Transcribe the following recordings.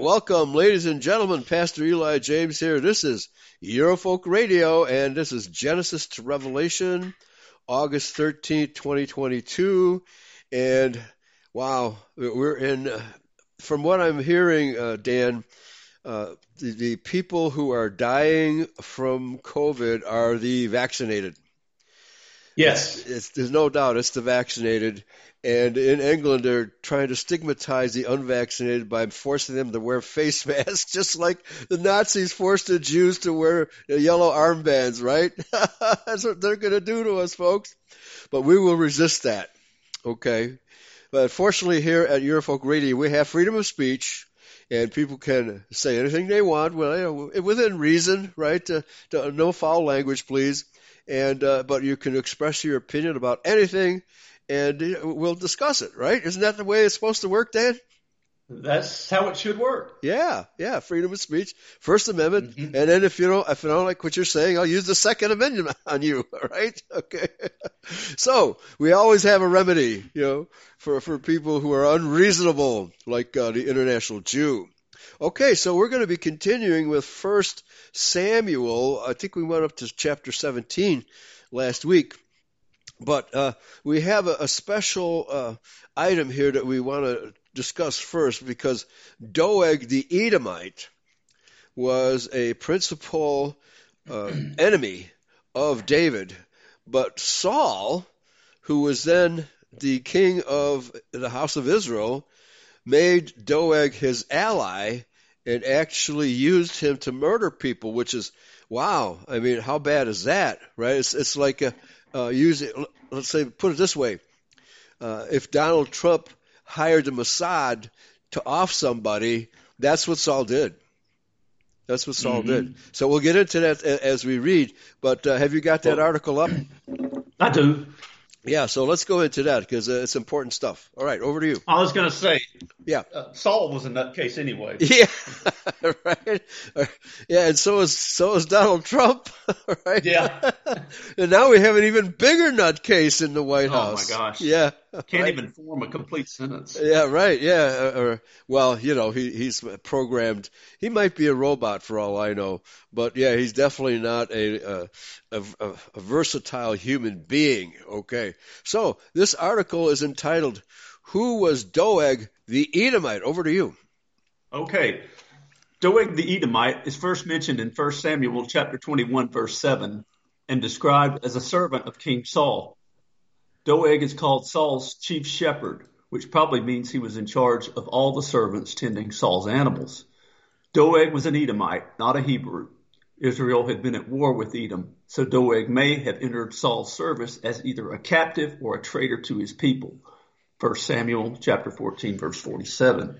Welcome, ladies and gentlemen. Pastor Eli James here. This is Eurofolk Radio, and this is Genesis to Revelation, August 13th, 2022. And wow, we're in, uh, from what I'm hearing, uh, Dan, uh, the, the people who are dying from COVID are the vaccinated. Yes. It's, it's, there's no doubt it's the vaccinated. And in England, they're trying to stigmatize the unvaccinated by forcing them to wear face masks, just like the Nazis forced the Jews to wear yellow armbands, right? That's what they're going to do to us, folks. But we will resist that, okay? But fortunately, here at Eurofolk Radio, we have freedom of speech, and people can say anything they want, well, you know, within reason, right? Uh, no foul language, please. And uh, but you can express your opinion about anything and we'll discuss it, right? Isn't that the way it's supposed to work, Dan? That's how it should work. Yeah, yeah. Freedom of speech, First Amendment, mm-hmm. and then if you don't, if I don't like what you're saying, I'll use the Second Amendment on you. Right? Okay. so we always have a remedy, you know, for for people who are unreasonable, like uh, the international Jew. Okay, so we're going to be continuing with First Samuel. I think we went up to chapter 17 last week. But uh, we have a, a special uh, item here that we want to discuss first because Doeg the Edomite was a principal uh, enemy of David. But Saul, who was then the king of the house of Israel, made Doeg his ally and actually used him to murder people, which is wow. I mean, how bad is that, right? It's it's like a, uh, use it. Let's say, put it this way: uh, if Donald Trump hired the Mossad to off somebody, that's what Saul did. That's what Saul mm-hmm. did. So we'll get into that as we read. But uh, have you got that well, article up? I do. Yeah, so let's go into that because uh, it's important stuff. All right, over to you. I was going to say, yeah, uh, Saul was a nutcase anyway. Yeah, right. Yeah, and so is so is Donald Trump, right? Yeah. and now we have an even bigger nutcase in the White House. Oh my gosh. Yeah. Can't right. even form a complete sentence. Yeah, right. Yeah. Or, uh, uh, well, you know, he he's programmed. He might be a robot for all I know, but yeah, he's definitely not a a, a, a versatile human being. Okay. So this article is entitled "Who Was Doeg the Edomite?" Over to you. Okay. Doeg the Edomite is first mentioned in 1 Samuel chapter 21 verse 7 and described as a servant of King Saul. Doeg is called Saul's chief shepherd, which probably means he was in charge of all the servants tending Saul's animals. Doeg was an Edomite, not a Hebrew. Israel had been at war with Edom, so Doeg may have entered Saul's service as either a captive or a traitor to his people. 1 Samuel chapter 14 verse 47.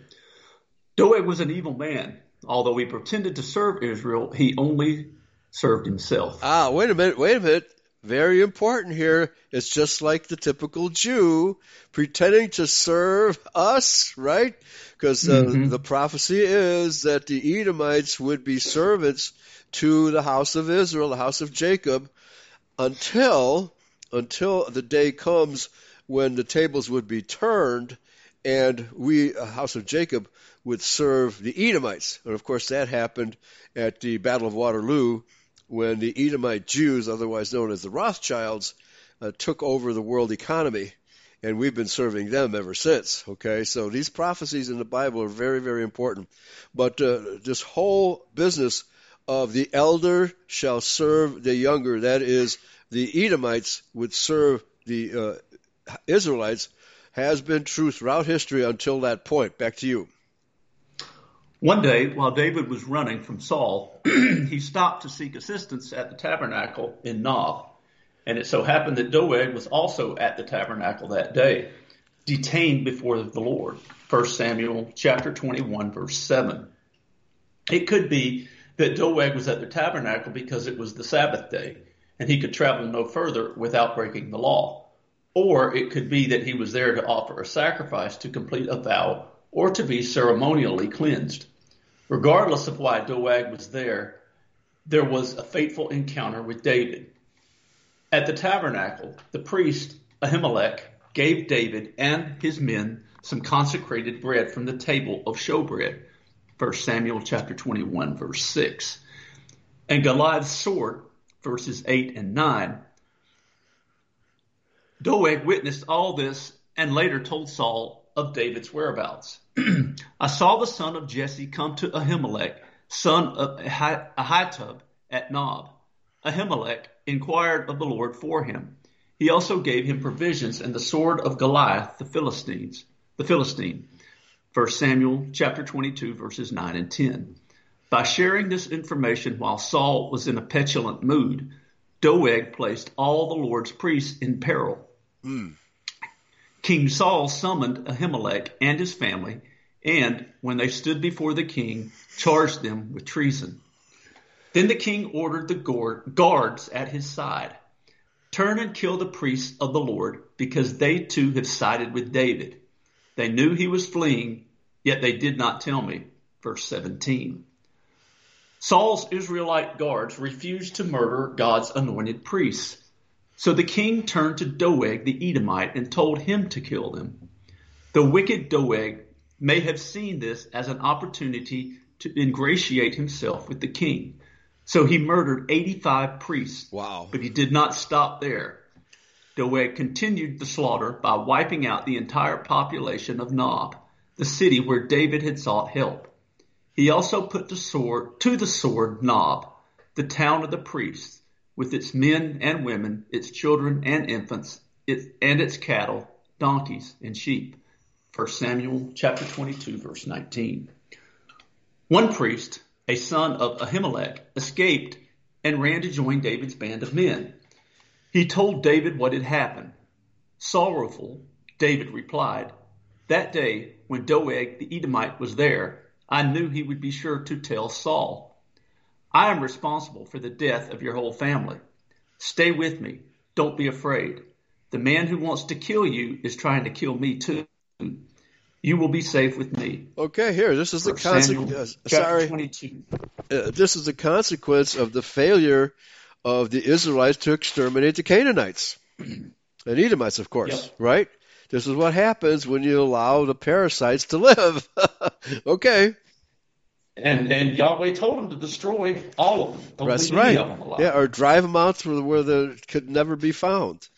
Doeg was an evil man. Although he pretended to serve Israel, he only served himself. Ah, wait a minute, wait a minute very important here. It's just like the typical Jew pretending to serve us, right? Because uh, mm-hmm. the prophecy is that the Edomites would be servants to the house of Israel, the house of Jacob, until until the day comes when the tables would be turned and we, a house of Jacob, would serve the Edomites. And of course, that happened at the Battle of Waterloo when the Edomite Jews, otherwise known as the Rothschilds, uh, took over the world economy. And we've been serving them ever since. Okay, so these prophecies in the Bible are very, very important. But uh, this whole business of the elder shall serve the younger, that is, the Edomites would serve the uh, Israelites, has been true throughout history until that point. Back to you. One day, while David was running from Saul, he stopped to seek assistance at the tabernacle in Nob. And it so happened that Doeg was also at the tabernacle that day, detained before the Lord. 1 Samuel chapter 21 verse 7. It could be that Doeg was at the tabernacle because it was the Sabbath day and he could travel no further without breaking the law. Or it could be that he was there to offer a sacrifice to complete a vow or to be ceremonially cleansed. Regardless of why Doeg was there, there was a fateful encounter with David. At the tabernacle, the priest Ahimelech gave David and his men some consecrated bread from the table of showbread. 1 Samuel chapter 21 verse 6. And Goliath's sword, verses 8 and 9. Doeg witnessed all this and later told Saul of David's whereabouts. I saw the son of Jesse come to Ahimelech, son of Ahitub, at Nob. Ahimelech inquired of the Lord for him. He also gave him provisions and the sword of Goliath the Philistines, the Philistine. 1 Samuel chapter 22 verses 9 and 10. By sharing this information while Saul was in a petulant mood, Doeg placed all the Lord's priests in peril. Mm. King Saul summoned Ahimelech and his family, and when they stood before the king, charged them with treason. Then the king ordered the guards at his side, turn and kill the priests of the Lord, because they too have sided with David. They knew he was fleeing, yet they did not tell me. Verse 17. Saul's Israelite guards refused to murder God's anointed priests. So the king turned to Doeg the Edomite and told him to kill them. The wicked Doeg may have seen this as an opportunity to ingratiate himself with the king. So he murdered 85 priests. Wow. But he did not stop there. Doeg continued the slaughter by wiping out the entire population of Nob, the city where David had sought help. He also put the sword to the sword Nob, the town of the priests, with its men and women, its children and infants, and its cattle, donkeys, and sheep. 1 Samuel chapter 22 verse 19. One priest, a son of Ahimelech, escaped and ran to join David's band of men. He told David what had happened. Sorrowful, David replied, That day, when Doeg the Edomite was there, I knew he would be sure to tell Saul. I am responsible for the death of your whole family. Stay with me. Don't be afraid. The man who wants to kill you is trying to kill me too. You will be safe with me. Okay, here. This is the consequence. Uh, sorry. 22. Uh, this is the consequence of the failure of the Israelites to exterminate the Canaanites and Edomites, of course, yep. right? This is what happens when you allow the parasites to live. okay. And and Yahweh told them to destroy all of them. Don't That's right. Yeah, or drive them out to where they could never be found.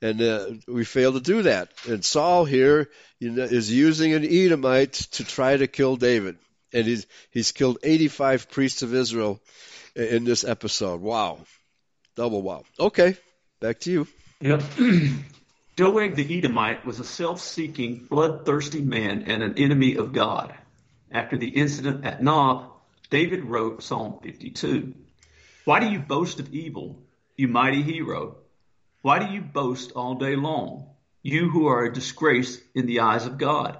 And uh, we failed to do that. And Saul here you know, is using an Edomite to try to kill David. And he's he's killed 85 priests of Israel in this episode. Wow. Double wow. Okay, back to you. Yep. Doeg the Edomite was a self seeking, bloodthirsty man and an enemy of God. After the incident at Nob, David wrote Psalm 52. Why do you boast of evil, you mighty hero? Why do you boast all day long, you who are a disgrace in the eyes of God?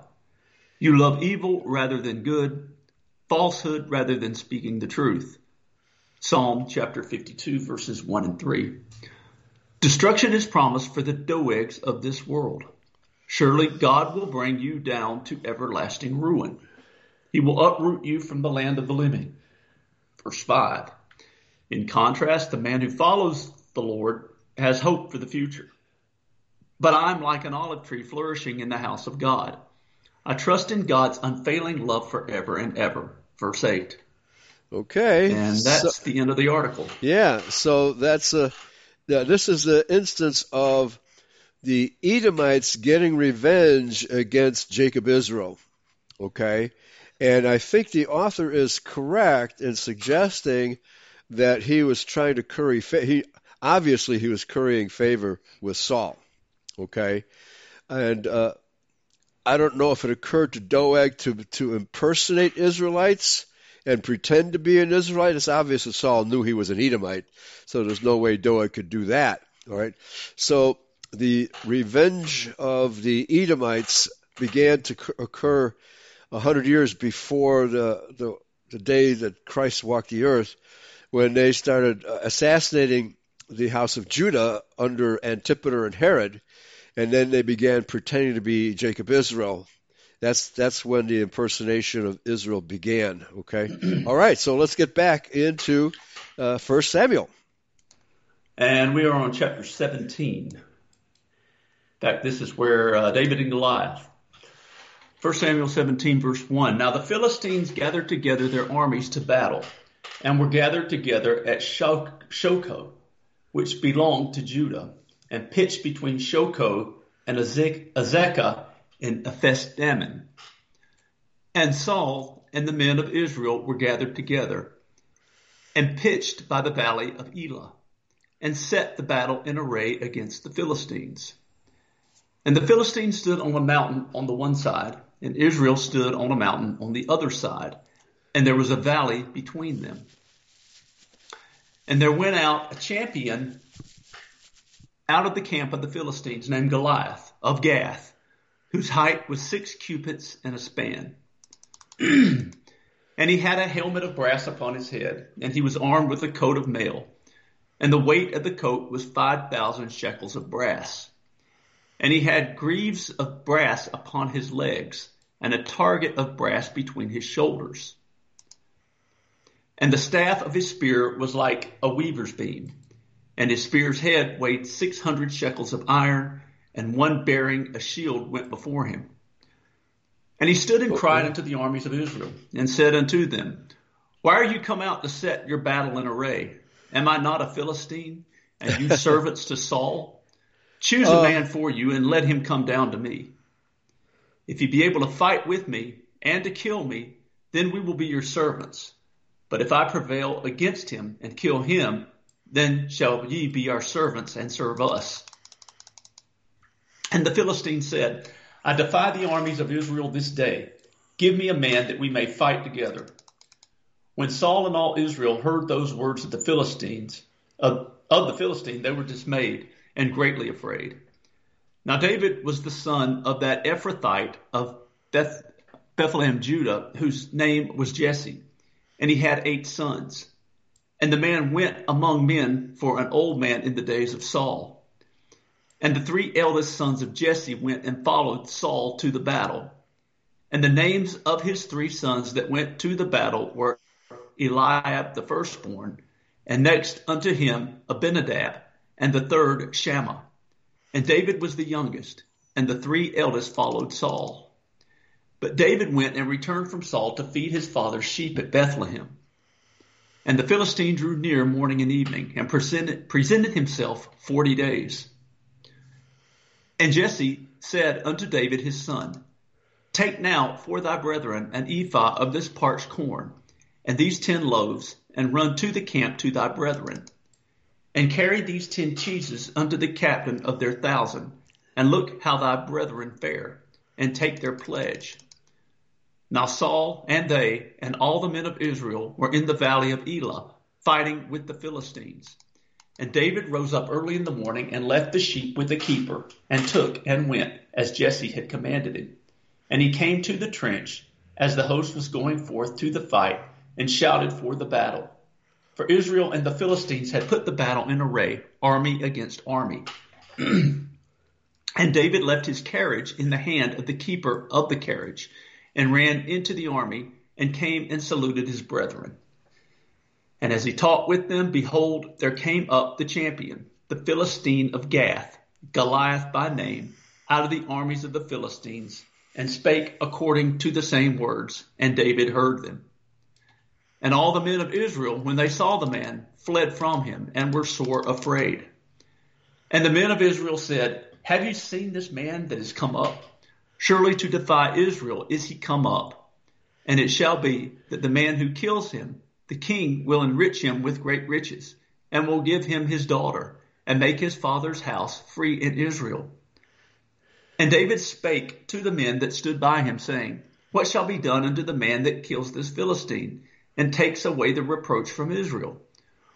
You love evil rather than good, falsehood rather than speaking the truth. Psalm chapter 52, verses 1 and 3. Destruction is promised for the Doegs of this world. Surely God will bring you down to everlasting ruin. He will uproot you from the land of the living. Verse 5. In contrast, the man who follows the Lord has hope for the future. But I'm like an olive tree flourishing in the house of God. I trust in God's unfailing love forever and ever. Verse 8. Okay. And that's so, the end of the article. Yeah. So that's a, yeah, this is the instance of the Edomites getting revenge against Jacob Israel. Okay. And I think the author is correct in suggesting that he was trying to curry, fa- he, obviously he was currying favor with Saul. Okay. And, uh, I don't know if it occurred to Doeg to, to impersonate Israelites and pretend to be an Israelite. It's obvious that Saul knew he was an Edomite, so there's no way Doeg could do that. All right. So the revenge of the Edomites began to occur hundred years before the, the the day that Christ walked the earth, when they started uh, assassinating the house of Judah under Antipater and Herod, and then they began pretending to be Jacob Israel that's that's when the impersonation of Israel began. Okay, all right. So let's get back into uh, First Samuel, and we are on chapter seventeen. In fact, this is where uh, David and Goliath. 1 Samuel 17 verse 1. Now the Philistines gathered together their armies to battle and were gathered together at Shochoh, which belonged to Judah, and pitched between Shochoh and Azekah in Ephes Dammim. And Saul and the men of Israel were gathered together and pitched by the valley of Elah and set the battle in array against the Philistines. And the Philistines stood on a mountain on the one side, and Israel stood on a mountain on the other side, and there was a valley between them. And there went out a champion out of the camp of the Philistines named Goliath of Gath, whose height was six cubits and a span. and he had a helmet of brass upon his head, and he was armed with a coat of mail and the weight of the coat was 5,000 shekels of brass. And he had greaves of brass upon his legs, and a target of brass between his shoulders. And the staff of his spear was like a weaver's beam, and his spear's head weighed 600 shekels of iron, and one bearing a shield went before him. And he stood and cried unto the armies of Israel, and said unto them, Why are you come out to set your battle in array? Am I not a Philistine? And you servants to Saul? Choose a uh, man for you and let him come down to me. If he be able to fight with me and to kill me, then we will be your servants. But if I prevail against him and kill him, then shall ye be our servants and serve us. And the Philistine said, I defy the armies of Israel this day. Give me a man that we may fight together. When Saul and all Israel heard those words of the Philistines, of, of the Philistine, they were dismayed and greatly afraid. Now David was the son of that Ephrathite of Beth, Bethlehem, Judah, whose name was Jesse, and he had eight sons. And the man went among men for an old man in the days of Saul. And the three eldest sons of Jesse went and followed Saul to the battle. And the names of his three sons that went to the battle were Eliab the firstborn, and next unto him Abinadab, and the third Shammah. And David was the youngest, and the three eldest followed Saul. But David went and returned from Saul to feed his father's sheep at Bethlehem. And the Philistine drew near morning and evening, and presented, presented himself forty days. And Jesse said unto David his son, Take now for thy brethren an ephah of this parched corn, and these ten loaves, and run to the camp to thy brethren. And carry these ten cheeses unto the captain of their thousand, and look how thy brethren fare, and take their pledge. Now Saul and they and all the men of Israel were in the valley of Elah, fighting with the Philistines. And David rose up early in the morning and left the sheep with the keeper, and took and went as Jesse had commanded him. And he came to the trench as the host was going forth to the fight, and shouted for the battle. For Israel and the Philistines had put the battle in array, army against army. and David left his carriage in the hand of the keeper of the carriage, and ran into the army, and came and saluted his brethren. And as he talked with them, behold, there came up the champion, the Philistine of Gath, Goliath by name, out of the armies of the Philistines, and spake according to the same words, and David heard them. And all the men of Israel, when they saw the man, fled from him and were sore afraid. And the men of Israel said, Have you seen this man that is come up? Surely to defy Israel is he come up. And it shall be that the man who kills him, the king will enrich him with great riches, and will give him his daughter, and make his father's house free in Israel. And David spake to the men that stood by him, saying, What shall be done unto the man that kills this Philistine? And takes away the reproach from Israel.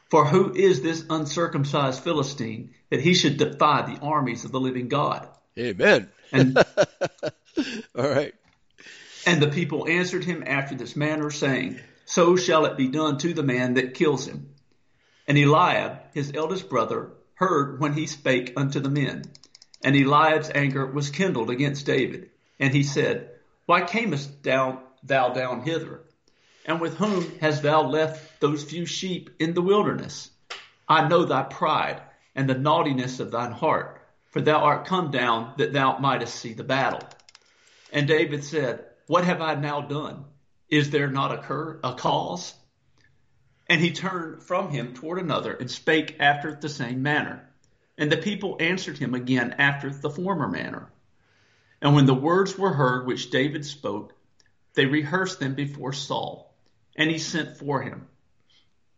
For who is this uncircumcised Philistine that he should defy the armies of the living God? Amen. And, All right. And the people answered him after this manner, saying, So shall it be done to the man that kills him. And Eliab, his eldest brother, heard when he spake unto the men. And Eliab's anger was kindled against David. And he said, Why camest thou, thou down hither? And with whom hast thou left those few sheep in the wilderness? I know thy pride and the naughtiness of thine heart, for thou art come down that thou mightest see the battle. And David said, What have I now done? Is there not a, cur- a cause? And he turned from him toward another and spake after the same manner. And the people answered him again after the former manner. And when the words were heard which David spoke, they rehearsed them before Saul, and he sent for him.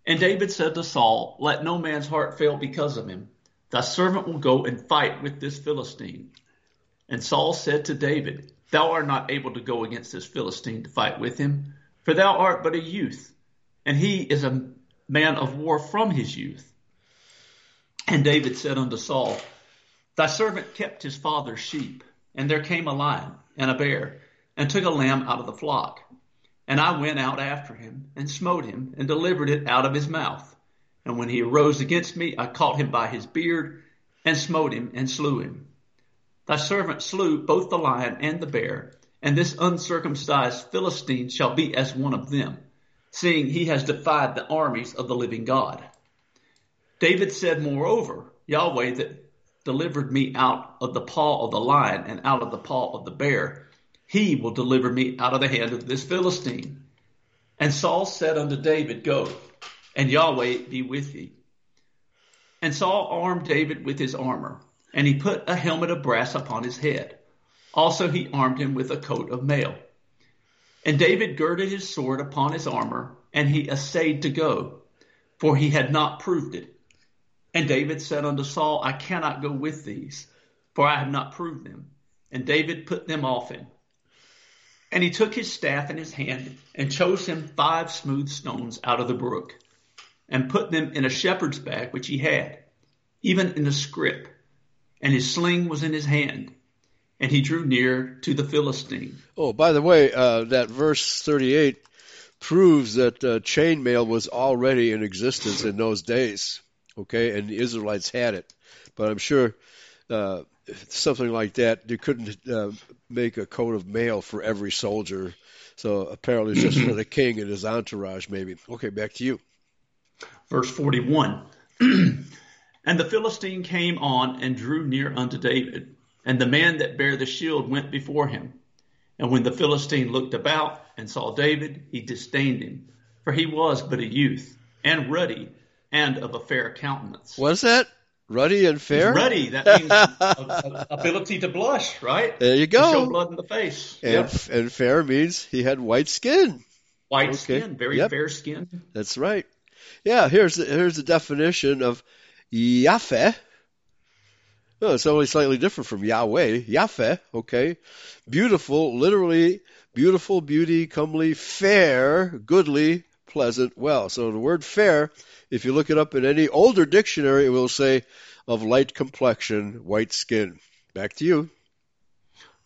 And David said to Saul, Let no man's heart fail because of him. Thy servant will go and fight with this Philistine. And Saul said to David, Thou art not able to go against this Philistine to fight with him, for thou art but a youth, and he is a man of war from his youth. And David said unto Saul, Thy servant kept his father's sheep, and there came a lion and a bear, and took a lamb out of the flock. And I went out after him, and smote him, and delivered it out of his mouth. And when he arose against me, I caught him by his beard, and smote him, and slew him. Thy servant slew both the lion and the bear, and this uncircumcised Philistine shall be as one of them, seeing he has defied the armies of the living God. David said, Moreover, Yahweh that delivered me out of the paw of the lion and out of the paw of the bear, he will deliver me out of the hand of this Philistine. And Saul said unto David, Go, and Yahweh be with thee. And Saul armed David with his armor, and he put a helmet of brass upon his head. Also he armed him with a coat of mail. And David girded his sword upon his armor, and he essayed to go, for he had not proved it. And David said unto Saul, I cannot go with these, for I have not proved them. And David put them off him. And he took his staff in his hand and chose him five smooth stones out of the brook and put them in a shepherd's bag which he had, even in a scrip. And his sling was in his hand. And he drew near to the Philistine. Oh, by the way, uh, that verse 38 proves that uh, chainmail was already in existence in those days. Okay, and the Israelites had it. But I'm sure uh, something like that, you couldn't uh, make a coat of mail for every soldier. So apparently it's just for the king and his entourage, maybe. Okay, back to you. Verse 41. and the Philistine came on and drew near unto David, and the man that bare the shield went before him. And when the Philistine looked about and saw David, he disdained him, for he was but a youth, and ruddy, and of a fair countenance. What's that? Ruddy and fair? Ruddy, that means a, a, ability to blush, right? There you go. To show blood in the face. And, Yep. and fair means he had white skin. White Okay. skin, very Yep. fair skin. That's right. Yeah, here's the, here's the definition of yapheh. No, it's only slightly different from Yahweh. Yahweh, okay. Beautiful, literally beautiful, beauty, comely, fair, goodly, pleasant, well. So the word fair, if you look it up in any older dictionary, it will say of light complexion, white skin. Back to you.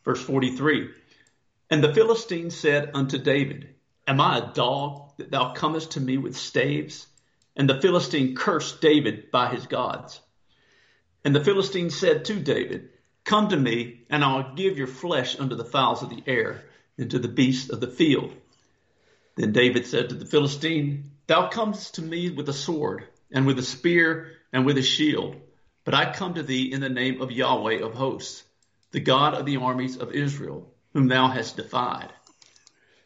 Verse 43. And the Philistine said unto David, Am I a dog that thou comest to me with staves? And the Philistine cursed David by his gods. And the Philistine said to David, Come to me, and I will give your flesh unto the fowls of the air, and to the beasts of the field. Then David said to the Philistine, Thou comest to me with a sword, and with a spear, and with a shield. But I come to thee in the name of Yahweh of hosts, the God of the armies of Israel, whom thou hast defied.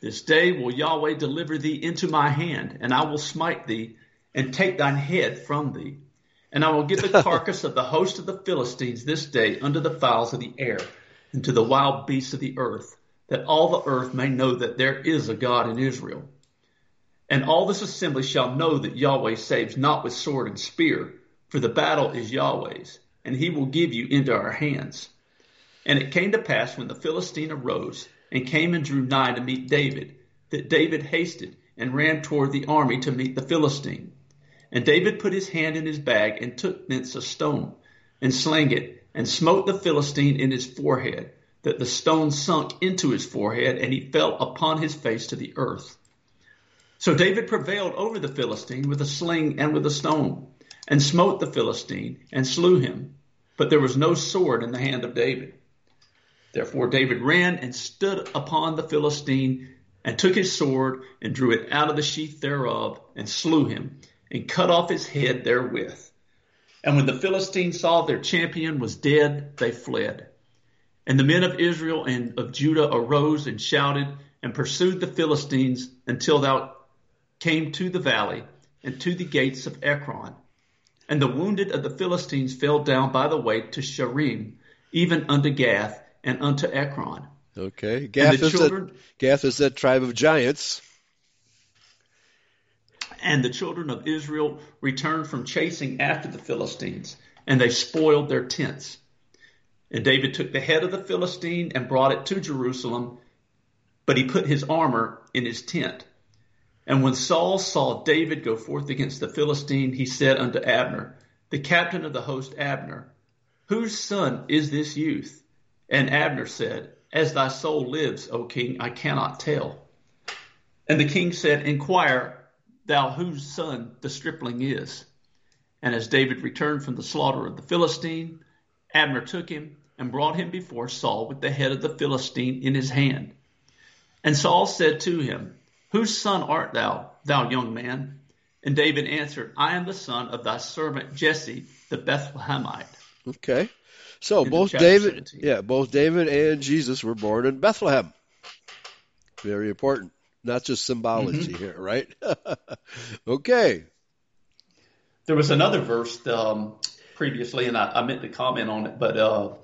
This day will Yahweh deliver thee into my hand, and I will smite thee, and take thine head from thee. And I will give the carcass of the host of the Philistines this day unto the fowls of the air, and to the wild beasts of the earth, that all the earth may know that there is a God in Israel. And all this assembly shall know that Yahweh saves not with sword and spear, for the battle is Yahweh's, and he will give you into our hands. And it came to pass when the Philistine arose and came and drew nigh to meet David, that David hasted and ran toward the army to meet the Philistine. And David put his hand in his bag and took thence a stone and slang it and smote the Philistine in his forehead, that the stone sunk into his forehead and he fell upon his face to the earth. So David prevailed over the Philistine with a sling and with a stone, and smote the Philistine and slew him. But there was no sword in the hand of David. Therefore David ran and stood upon the Philistine and took his sword and drew it out of the sheath thereof and slew him and cut off his head therewith. And when the Philistines saw their champion was dead, they fled. And the men of Israel and of Judah arose and shouted and pursued the Philistines until thou came to the valley and to the gates of Ekron. And the wounded of the Philistines fell down by the way to Shaaraim, even unto Gath and unto Ekron. Okay. Gath is, children, that, Gath is that tribe of giants. And the children of Israel returned from chasing after the Philistines, and they spoiled their tents. And David took the head of the Philistine and brought it to Jerusalem, but he put his armor in his tent. And when Saul saw David go forth against the Philistine, he said unto Abner, the captain of the host Abner, Whose son is this youth? And Abner said, As thy soul lives, O king, I cannot tell. And the king said, Inquire thou whose son the stripling is. And as David returned from the slaughter of the Philistine, Abner took him and brought him before Saul with the head of the Philistine in his hand. And Saul said to him, Whose son art thou, thou young man? And David answered, I am the son of thy servant Jesse the Bethlehemite. Okay. So in both David 17. yeah, both David and Jesus were born in Bethlehem. Very important. Not just symbology mm-hmm. here, right? okay. There was another verse um, previously, and I, I, meant to comment on it, but uh,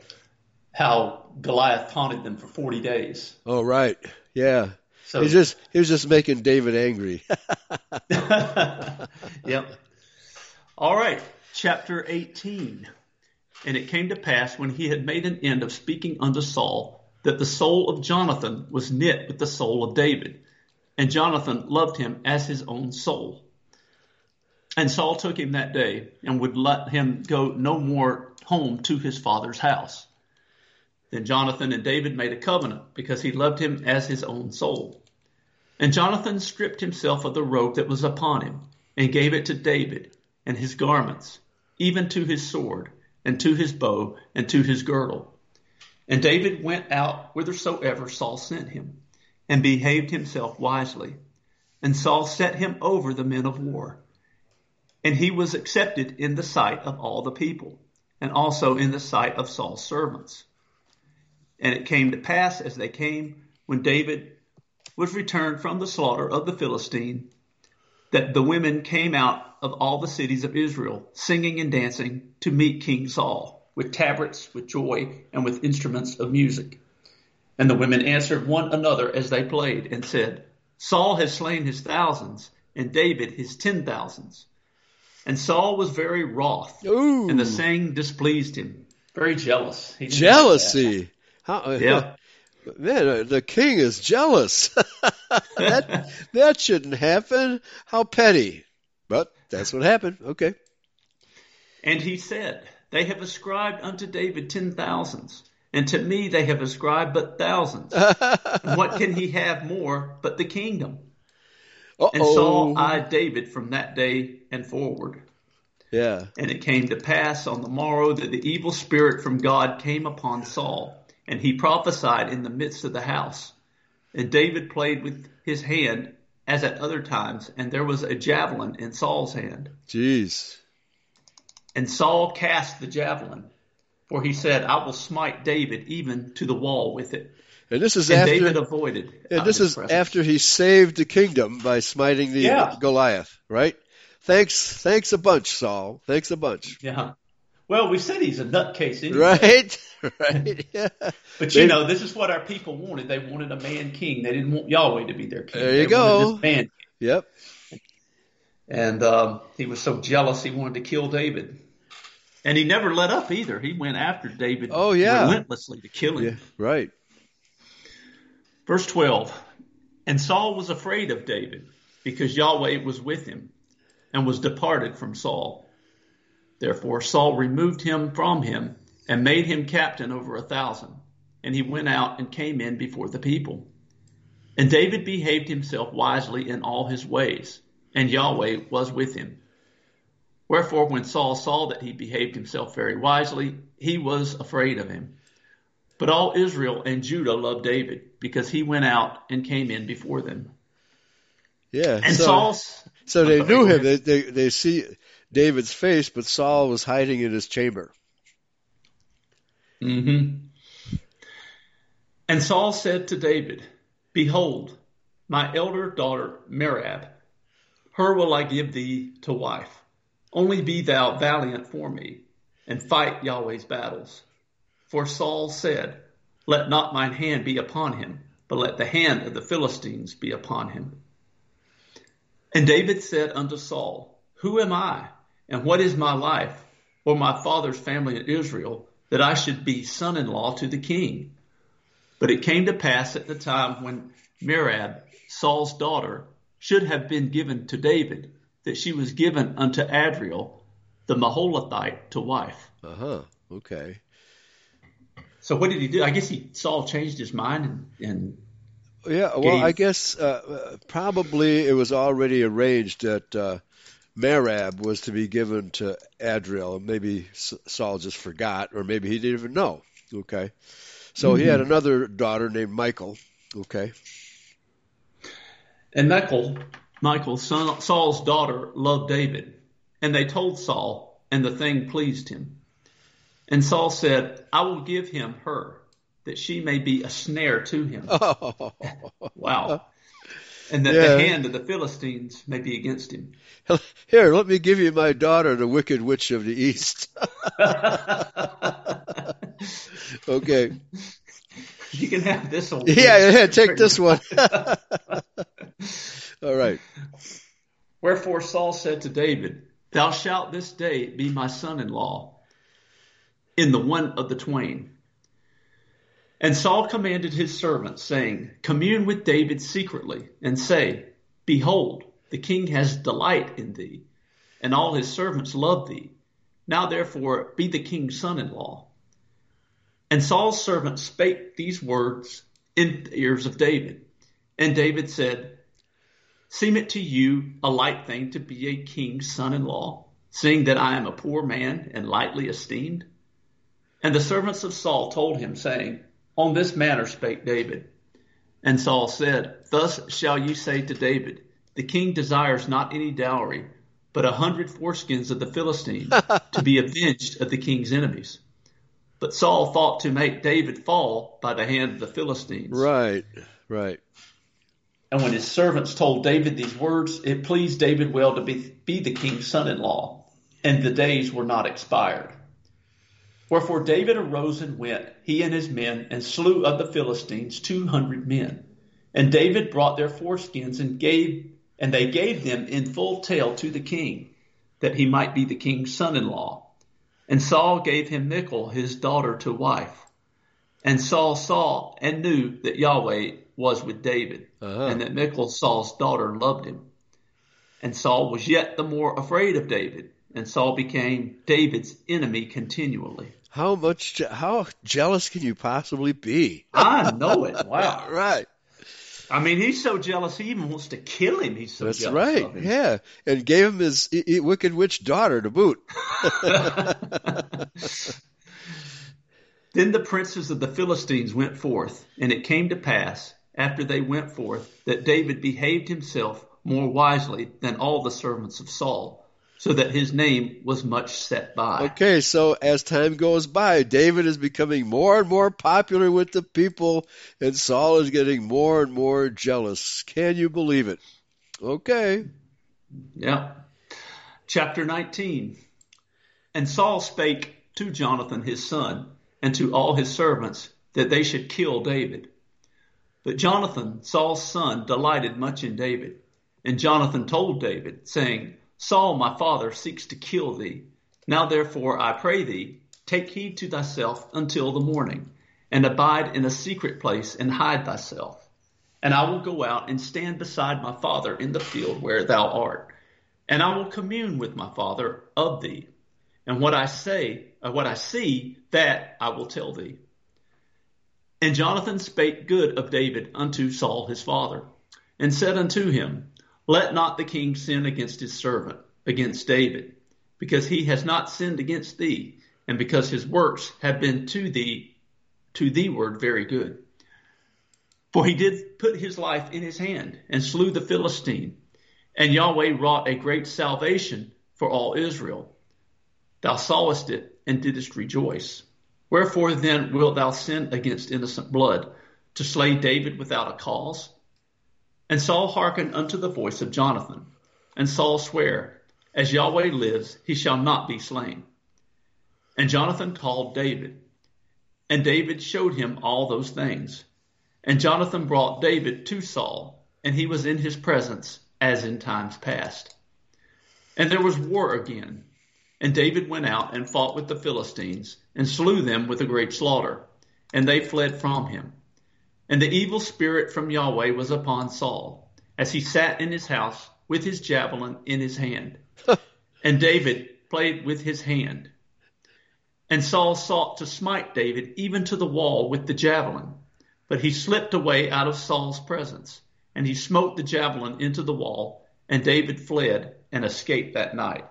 how Goliath taunted them for 40 days. Oh, right. Yeah. So he's just he was just making David angry. yep. All right, chapter 18. And it came to pass when he had made an end of speaking unto Saul that the soul of Jonathan was knit with the soul of David, and Jonathan loved him as his own soul. And Saul took him that day and would let him go no more home to his father's house. Then Jonathan and David made a covenant because he loved him as his own soul. And Jonathan stripped himself of the robe that was upon him, and gave it to David, and his garments, even to his sword, and to his bow, and to his girdle. And David went out whithersoever Saul sent him, and behaved himself wisely. And Saul set him over the men of war. And he was accepted in the sight of all the people, and also in the sight of Saul's servants. And it came to pass as they came, when David was returned from the slaughter of the Philistine, that the women came out of all the cities of Israel, singing and dancing to meet King Saul, with tabrets, with joy, and with instruments of music. And the women answered one another as they played, and said, Saul has slain his thousands, and David his ten thousands. And Saul was very wroth, Ooh. and the saying displeased him. Very jealous. Jealousy. How, yeah. Man, uh, the king is jealous. that that shouldn't happen. How petty. But that's what happened. Okay. And he said, They have ascribed unto David ten thousands, and to me they have ascribed but thousands. what can he have more but the kingdom? Uh-oh. And Saul eyed David from that day and forward. Yeah. And it came to pass on the morrow that the evil spirit from God came upon Saul and he prophesied in the midst of the house. And David played with his hand as at other times, and there was a javelin in Saul's hand. Jeez. And Saul cast the javelin, for he said, I will smite David even to the wall with it. And this is and after David avoided. And this is presence. after he saved the kingdom by smiting the yeah. Goliath, right? Thanks, thanks a bunch, Saul. Thanks a bunch. Yeah. Well, we said he's a nutcase anyway. Right, right. Yeah. but you know, this is what our people wanted. They wanted a man king. They didn't want Yahweh to be their king. There you they go. man. Yep. And um, he was so jealous he wanted to kill David. And he never let up either. He went after David oh, yeah. relentlessly to kill him. Yeah, right. Verse 12 And Saul was afraid of David because Yahweh was with him and was departed from Saul. Therefore Saul removed him from him and made him captain over a thousand. And he went out and came in before the people. And David behaved himself wisely in all his ways, and Yahweh was with him. Wherefore, when Saul saw that he behaved himself very wisely, he was afraid of him. But all Israel and Judah loved David, because he went out and came in before them. Yeah. And so, Saul's. So they knew him. They, they, they see David's face, but Saul was hiding in his chamber. Mm-hmm. And Saul said to David, Behold, my elder daughter Merab, her will I give thee to wife. Only be thou valiant for me, and fight Yahweh's battles. For Saul said, Let not mine hand be upon him, but let the hand of the Philistines be upon him. And David said unto Saul, Who am I, and what is my life, or my father's family in Israel, that I should be son in law to the king? But it came to pass at the time when Merab, Saul's daughter, should have been given to David, that she was given unto Adriel, the Meholathite, to wife. Uh huh. Okay. So what did he do? I guess he Saul changed his mind and, and yeah. Well, gave... I guess uh, probably it was already arranged that uh, Merab was to be given to Adriel. Maybe Saul just forgot, or maybe he didn't even know. Okay. So mm-hmm. he had mm-hmm. another daughter named Michael. Okay. And Michael, Michal, Saul's daughter, loved David, and they told Saul, and the thing pleased him. And Saul said, I will give him her, that she may be a snare to him. Oh. wow. And that yeah. the hand of the Philistines may be against him. Here, let me give you my daughter, the wicked witch of the east. okay. You can have this one. Yeah, yeah, take this one. All right. Wherefore Saul said to David, Thou shalt this day be my son in law in the one of the twain. And Saul commanded his servants, saying, Commune with David secretly, and say, Behold, the king has delight in thee, and all his servants love thee. Now therefore be the king's son in law. And Saul's servants spake these words in the ears of David. And David said, Seem it to you a light thing to be a king's son in law, seeing that I am a poor man and lightly esteemed? And the servants of Saul told him, saying, On this manner spake David. And Saul said, Thus shall you say to David, The king desires not any dowry, but a hundred foreskins of the Philistines to be avenged of the king's enemies. But Saul thought to make David fall by the hand of the Philistines. Right, right. And when his servants told David these words, it pleased David well to be, be the king's son in law, and the days were not expired. Wherefore David arose and went, he and his men, and slew of the Philistines two hundred men. And David brought their foreskins and gave, and they gave them in full tale to the king, that he might be the king's son in law. And Saul gave him Michal, his daughter, to wife. And Saul saw and knew that Yahweh was with David, uh-huh. and that Michal, Saul's daughter, loved him. And Saul was yet the more afraid of David, and Saul became David's enemy continually. How much, Je- how jealous can you possibly be? I know it. Wow. right. I mean, he's so jealous he even wants to kill him. He's so That's right. Yeah, and gave him his wicked witch daughter to boot. then the princes of the Philistines went forth, and it came to pass after they went forth that David behaved himself more wisely than all the servants of Saul, so that his name was much set by. Okay, so as time goes by, David is becoming more and more popular with the people, and Saul is getting more and more jealous. Can you believe it? Okay. Yeah. Chapter 19. And Saul spake to Jonathan his son and to all his servants that they should kill David. But Jonathan, Saul's son, delighted much in David. And Jonathan told David, saying, Saul my father seeks to kill thee. Now therefore I pray thee, take heed to thyself until the morning, and abide in a secret place and hide thyself. And I will go out and stand beside my father in the field where thou art, and I will commune with my father of thee. And what I say, or what I see, that I will tell thee. And Jonathan spake good of David unto Saul his father, and said unto him, Let not the king sin against his servant, against David, because he has not sinned against thee, and because his works have been to thee, to thee word very good. For he did put his life in his hand, and slew the Philistine, and Yahweh wrought a great salvation for all Israel. Thou sawest it, and didst rejoice. Wherefore then wilt thou sin against innocent blood? to slay David without a cause? And Saul hearkened unto the voice of Jonathan. And Saul sware, As Yahweh lives, he shall not be slain. And Jonathan called David. And David showed him all those things. And Jonathan brought David to Saul, and he was in his presence as in times past. And there was war again. And David went out and fought with the Philistines, and slew them with a great slaughter. And they fled from him. And the evil spirit from Yahweh was upon Saul, as he sat in his house with his javelin in his hand. and David played with his hand. And Saul sought to smite David even to the wall with the javelin. But he slipped away out of Saul's presence, and he smote the javelin into the wall, and David fled and escaped that night.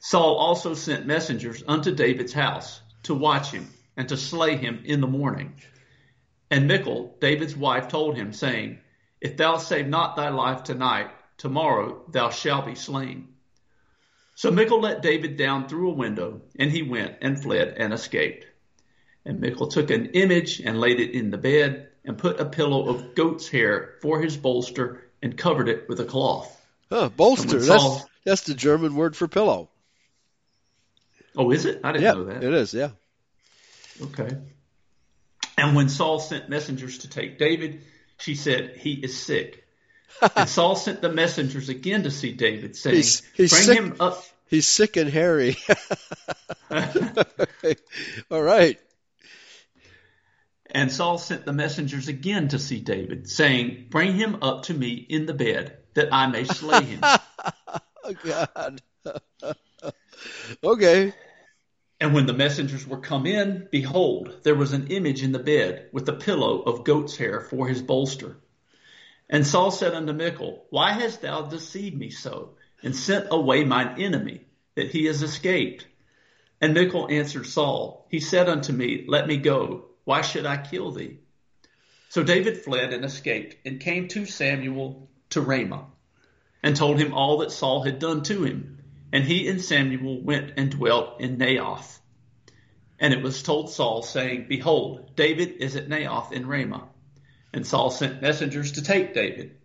Saul also sent messengers unto David's house to watch him and to slay him in the morning. And Michal, David's wife, told him, saying, If thou save not thy life tonight, tomorrow thou shalt be slain. So Michal let David down through a window, and he went and fled and escaped. And Michal took an image and laid it in the bed, and put a pillow of goat's hair for his bolster, and covered it with a cloth. Huh, bolster. Saul, that's, that's the German word for pillow. Oh, is it? I didn't yeah, know that. It is, yeah. Okay. And when Saul sent messengers to take David, she said, He is sick. and Saul sent the messengers again to see David, saying, he's, he's Bring sick, him up. He's sick and hairy. All right. And Saul sent the messengers again to see David, saying, Bring him up to me in the bed, that I may slay him. oh, God. okay. And when the messengers were come in, behold, there was an image in the bed with a pillow of goat's hair for his bolster. And Saul said unto Michal, Why hast thou deceived me so, and sent away mine enemy, that he has escaped? And Michal answered Saul, He said unto me, Let me go. Why should I kill thee? So David fled and escaped, and came to Samuel to Ramah, and told him all that Saul had done to him. And he and Samuel went and dwelt in Naioth. And it was told Saul, saying, Behold, David is at Naioth in Ramah. And Saul sent messengers to take David.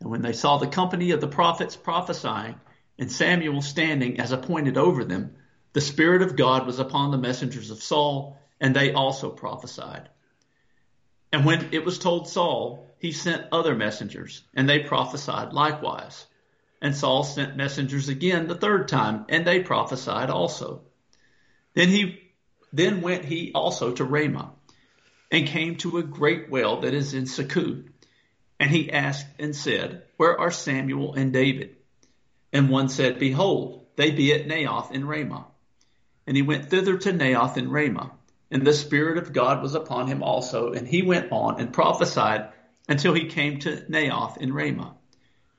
And when they saw the company of the prophets prophesying, and Samuel standing as appointed over them, the Spirit of God was upon the messengers of Saul, and they also prophesied. And when it was told Saul, he sent other messengers, and they prophesied likewise. And Saul sent messengers again the third time, and they prophesied also. Then he then went he also to Ramah, and came to a great well that is in Sechu. And he asked and said, Where are Samuel and David? And one said, Behold, they be at Naioth in Ramah. And he went thither to Naioth in Ramah. And the Spirit of God was upon him also, and he went on and prophesied until he came to Naioth in Ramah.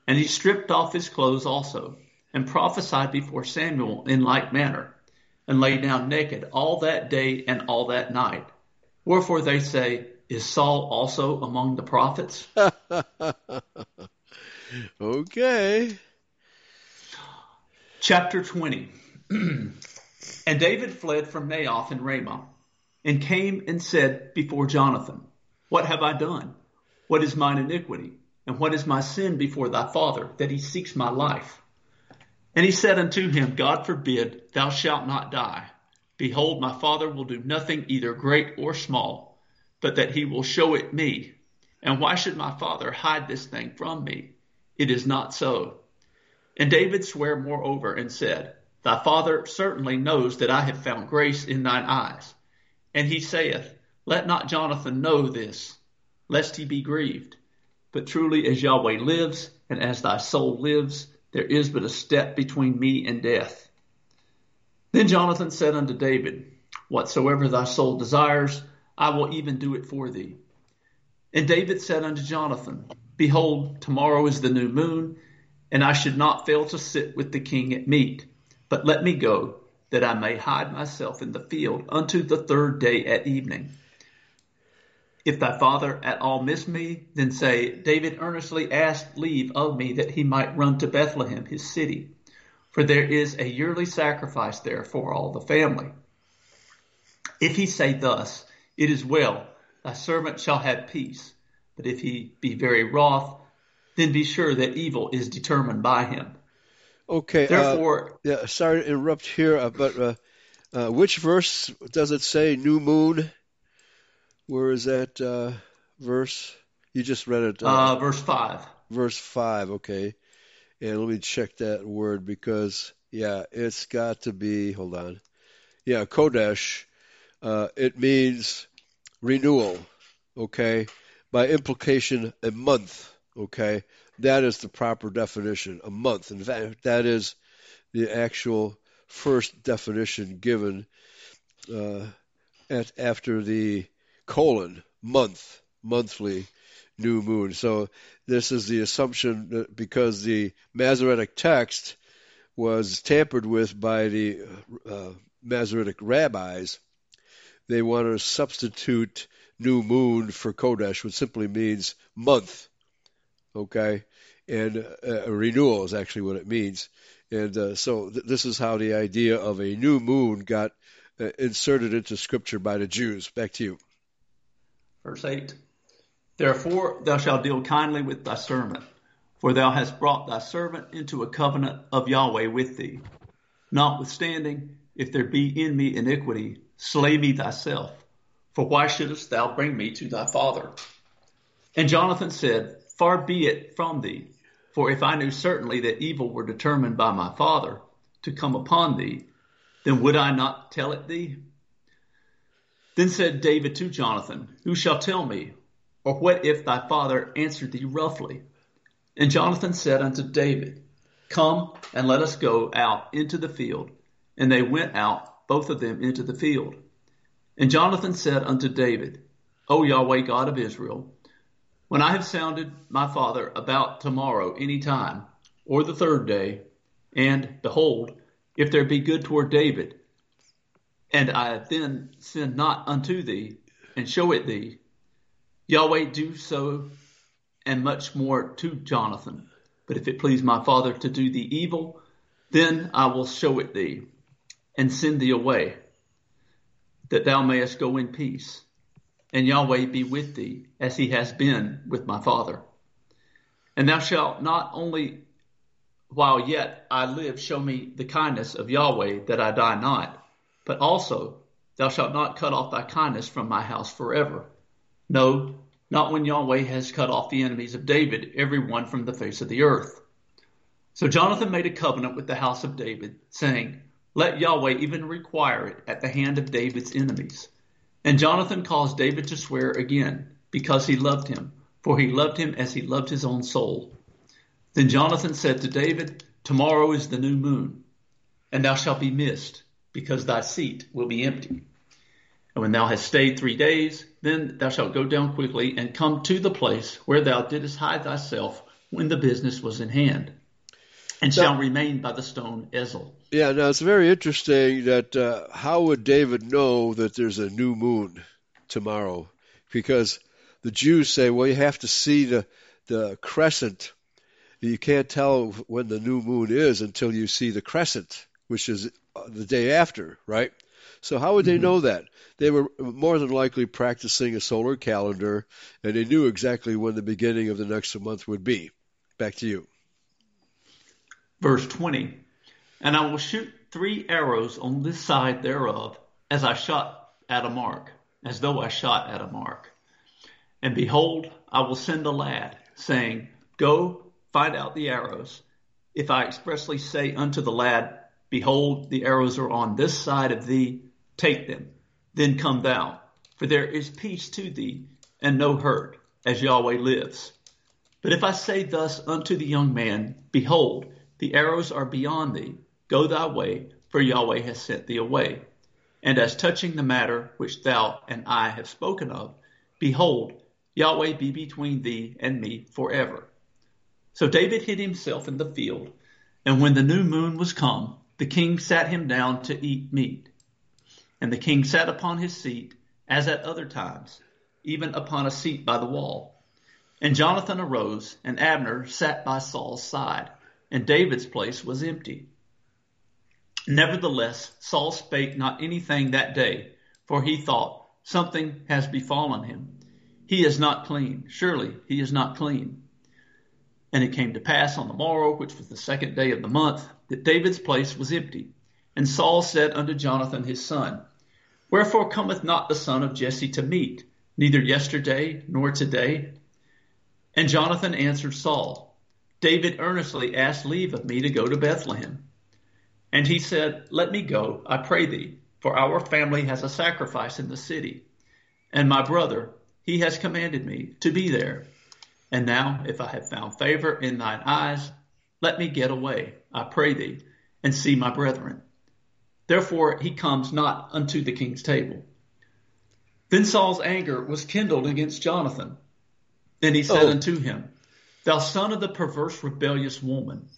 And he stripped off his clothes also, and prophesied before Samuel in like manner, and lay down naked all that day and all that night. Wherefore they say, Is Saul also among the prophets? okay. Chapter 20 And David fled from Naioth in Ramah, and came and said before Jonathan, What have I done? What is mine iniquity? And what is my sin before thy father, that he seeks my life? And he said unto him, God forbid, thou shalt not die. Behold, my father will do nothing either great or small, but that he will show it me. And why should my father hide this thing from me? It is not so. And David sware moreover and said, Thy father certainly knows that I have found grace in thine eyes. And he saith, Let not Jonathan know this, lest he be grieved. But truly as Yahweh lives, and as thy soul lives, there is but a step between me and death. Then Jonathan said unto David, Whatsoever thy soul desires, I will even do it for thee. And David said unto Jonathan, Behold, tomorrow is the new moon, and I should not fail to sit with the king at meat. But let me go, that I may hide myself in the field unto the third day at evening. If thy father at all miss me, then say, David earnestly asked leave of me that he might run to Bethlehem, his city. For there is a yearly sacrifice there for all the family. If he say thus, It is well, thy servant shall have peace. But if he be very wroth, then be sure that evil is determined by him. Okay. Therefore, uh, yeah. Sorry to interrupt here, uh, but uh, uh, which verse does it say new moon? Where is that uh, verse? You just read it. Uh, verse five. Verse five. Okay. And let me check that word because yeah, it's got to be. Hold on. Yeah, chodesh. it means renewal. Okay. By implication, a month. Okay. That is the proper definition. A month. In fact, that is the actual first definition given uh, at, after the colon month, monthly new moon. So this is the assumption that because the Masoretic text was tampered with by the uh, Masoretic rabbis, they want to substitute new moon for chodesh, which simply means month. Okay, and uh, renewal is actually what it means. And uh, so th- this is how the idea of a new moon got uh, inserted into Scripture by the Jews. Back to you. Verse 8 Therefore thou shalt deal kindly with thy servant, for thou hast brought thy servant into a covenant of Yahweh with thee. Notwithstanding, if there be in me iniquity, slay me thyself. For why shouldest thou bring me to thy father? And Jonathan said, Far be it from thee, for if I knew certainly that evil were determined by my father to come upon thee, then would I not tell it thee? Then said David to Jonathan, Who shall tell me? Or what if thy father answered thee roughly? And Jonathan said unto David, Come and let us go out into the field. And they went out, both of them, into the field. And Jonathan said unto David, O Yahweh God of Israel, when I have sounded my father about tomorrow any time, or the third day, and behold, if there be good toward David, and I then send not unto thee, and show it thee, Yahweh do so and much more to Jonathan. But if it please my father to do thee evil, then I will show it thee, and send thee away, that thou mayest go in peace and Yahweh be with thee, as he has been with my father. And thou shalt not only while yet I live show me the kindness of Yahweh that I die not, but also thou shalt not cut off thy kindness from my house forever. No, not when Yahweh has cut off the enemies of David, every one from the face of the earth. So Jonathan made a covenant with the house of David, saying, Let Yahweh even require it at the hand of David's enemies. And Jonathan caused David to swear again, because he loved him, for he loved him as he loved his own soul. Then Jonathan said to David, Tomorrow is the new moon, and thou shalt be missed, because thy seat will be empty. And when thou hast stayed three days, then thou shalt go down quickly and come to the place where thou didst hide thyself when the business was in hand, and shall remain by the stone Ezel. Yeah, now it's very interesting that uh, how would David know that there's a new moon tomorrow? Because the Jews say, well, you have to see the the crescent. You can't tell when the new moon is until you see the crescent, which is the day after, right? So how would they mm-hmm. know that? They were more than likely practicing a solar calendar, and they knew exactly when the beginning of the next month would be. Back to you. Verse 20. And I will shoot three arrows on this side thereof, as I shot at a mark, as though I shot at a mark. And behold, I will send a lad, saying, Go, find out the arrows. If I expressly say unto the lad, Behold, the arrows are on this side of thee, take them. Then come thou, for there is peace to thee, and no hurt, as Yahweh lives. But if I say thus unto the young man, Behold, the arrows are beyond thee, Go thy way, for Yahweh has sent thee away. And as touching the matter which thou and I have spoken of, behold, Yahweh be between thee and me forever. So David hid himself in the field, and when the new moon was come, the king sat him down to eat meat. And the king sat upon his seat, as at other times, even upon a seat by the wall. And Jonathan arose, and Abner sat by Saul's side, and David's place was empty. Nevertheless, Saul spake not anything that day, for he thought, something has befallen him. He is not clean. Surely he is not clean. And it came to pass on the morrow, which was the second day of the month, that David's place was empty. And Saul said unto Jonathan his son, Wherefore cometh not the son of Jesse to meat, neither yesterday nor today? And Jonathan answered Saul, David earnestly asked leave of me to go to Bethlehem. And he said, Let me go, I pray thee, for our family has a sacrifice in the city. And my brother, he has commanded me to be there. And now, if I have found favor in thine eyes, let me get away, I pray thee, and see my brethren. Therefore he comes not unto the king's table. Then Saul's anger was kindled against Jonathan. And he said oh. unto him, Thou son of the perverse rebellious woman,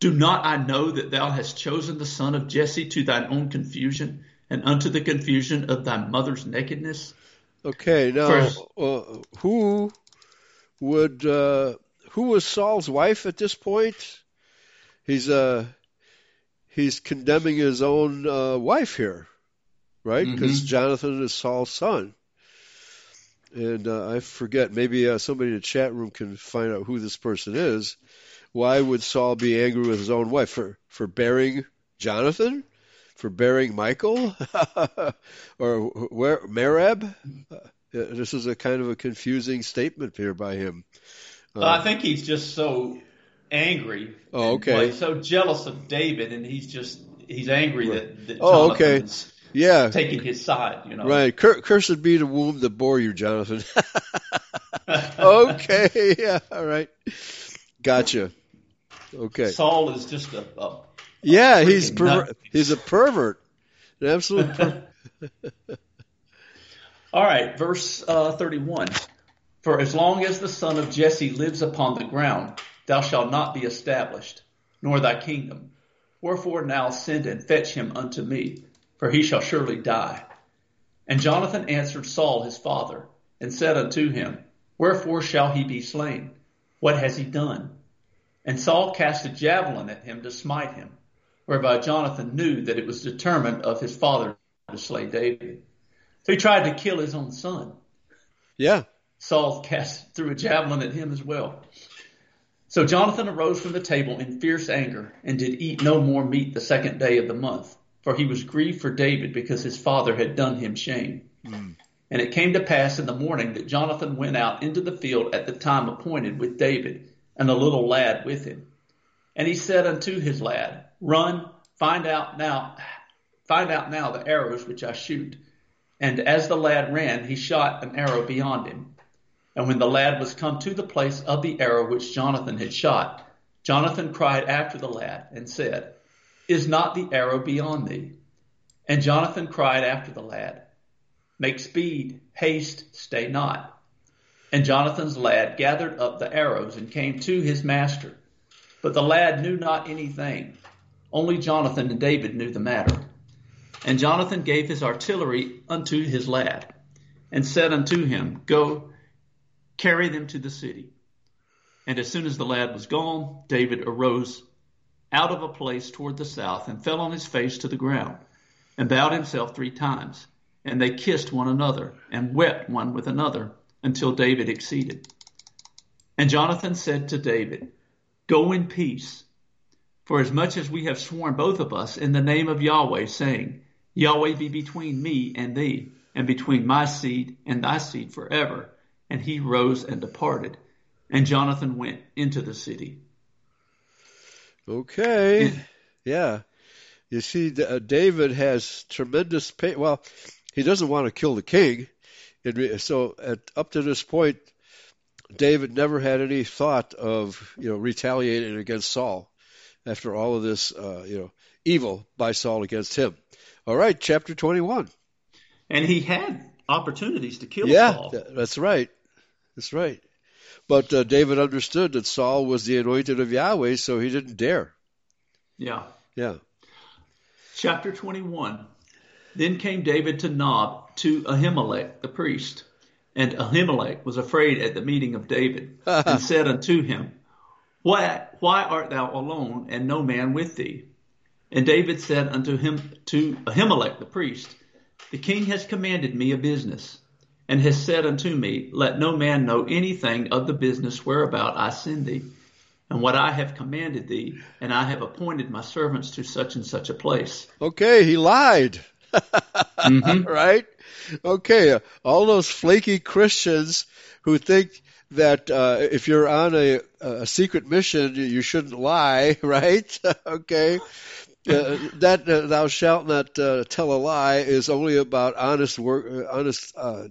do not I know that thou hast chosen the son of Jesse to thine own confusion and unto the confusion of thy mother's nakedness? Okay, now uh, who would uh, who was Saul's wife at this point? He's uh he's condemning his own uh, wife here, right? Because mm-hmm. Jonathan is Saul's son. And uh, I forget, maybe uh, somebody in the chat room can find out who this person is. Why would Saul be angry with his own wife for for bearing Jonathan, for bearing Michal? or where Merab? Uh, this is a kind of a confusing statement here by him. Uh, I think he's just so angry. Oh, okay. Like, so jealous of David, and he's just he's angry right. that, that oh, okay. Yeah, taking his side, you know. Right. Cur- cursed be the womb that bore you, Jonathan. okay. Yeah. All right. Gotcha. Okay. Saul is just a. a yeah, a he's per- he's a pervert, an absolute. Per- All right, verse uh, thirty-one. For as long as the son of Jesse lives upon the ground, thou shalt not be established, nor thy kingdom. Wherefore now send and fetch him unto me, for he shall surely die. And Jonathan answered Saul his father, and said unto him, Wherefore shall he be slain? What has he done? And Saul cast a javelin at him to smite him, whereby Jonathan knew that it was determined of his father to slay David. So he tried to kill his own son. Yeah. Saul cast threw a javelin at him as well. So Jonathan arose from the table in fierce anger and did eat no more meat the second day of the month, for he was grieved for David because his father had done him shame. Mm. And it came to pass in the morning that Jonathan went out into the field at the time appointed with David and the little lad with him. And he said unto his lad, Run, find out now, find out now the arrows which I shoot. And as the lad ran, he shot an arrow beyond him. And when the lad was come to the place of the arrow which Jonathan had shot, Jonathan cried after the lad and said, Is not the arrow beyond thee? And Jonathan cried after the lad, Make speed, haste, stay not. And Jonathan's lad gathered up the arrows and came to his master. But the lad knew not anything. Only Jonathan and David knew the matter. And Jonathan gave his artillery unto his lad, and said unto him, Go, carry them to the city. And as soon as the lad was gone, David arose out of a place toward the south, and fell on his face to the ground, and bowed himself three times. And they kissed one another, and wept one with another until David exceeded. And Jonathan said to David, Go in peace, for as much as we have sworn both of us in the name of Yahweh, saying, Yahweh be between me and thee, and between my seed and thy seed forever. And he rose and departed, and Jonathan went into the city. Okay. yeah. You see, uh, David has tremendous pain. Well, he doesn't want to kill the king, so at, up to this point, David never had any thought of you know retaliating against Saul after all of this uh, you know evil by Saul against him. All right, chapter twenty-one. And he had opportunities to kill yeah, Saul. Th- that's right. That's right. But uh, David understood that Saul was the anointed of Yahweh, so he didn't dare. Yeah. Yeah. Chapter 21. Then came David to Nob to Ahimelech the priest. And Ahimelech was afraid at the meeting of David, and said unto him, Why, why art thou alone, and no man with thee? And David said unto him to Ahimelech the priest, The king has commanded me a business, and has said unto me, Let no man know anything of the business whereabout I send thee, and what I have commanded thee, and I have appointed my servants to such and such a place. Okay, he lied. Mm-hmm. right? Okay, all those flaky Christians who think that uh, if you're on a, a secret mission, you shouldn't lie, right? okay. Uh, that uh, thou shalt not uh, tell a lie is only about honest work, uh, honest uh,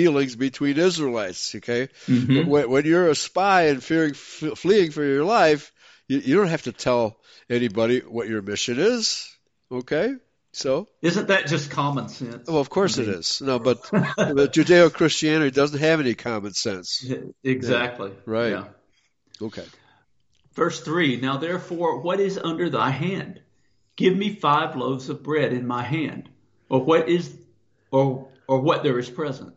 dealings between Israelites. Okay, Mhm. when, when you're a spy and fearing, f- fleeing for your life, you, you don't have to tell anybody what your mission is. Okay, so Isn't that just common sense? well, of course I it mean- is. No, but, but Judeo Christianity doesn't have any common sense. Exactly. Right. Yeah. Okay. Verse 3 Now therefore, what is under thy hand? Give me five loaves of bread in my hand, or what is, or, or what there is present.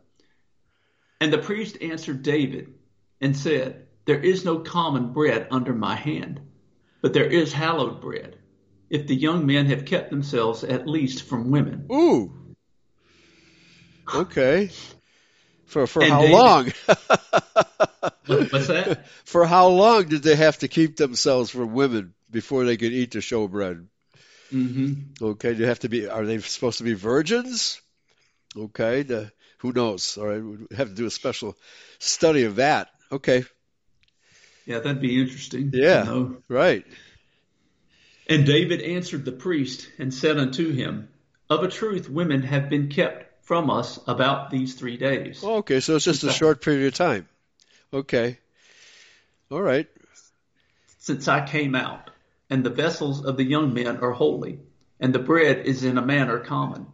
And the priest answered David and said, There is no common bread under my hand, but there is hallowed bread, if the young men have kept themselves at least from women. Ooh. Okay. For for And how David- long? What's that? for how long did they have to keep themselves from women before they could eat the showbread? hmm Okay, they have to be. Are they supposed to be virgins? Okay, the, who knows? All right, we'd have to do a special study of that. Okay, Yeah, that'd be interesting. Yeah. right. And David answered the priest and said unto him, Of a truth, women have been kept from us about these three days. Oh, okay, so it's just a short period of time. Okay, all right. Since I came out, and the vessels of the young men are holy, and the bread is in a manner common.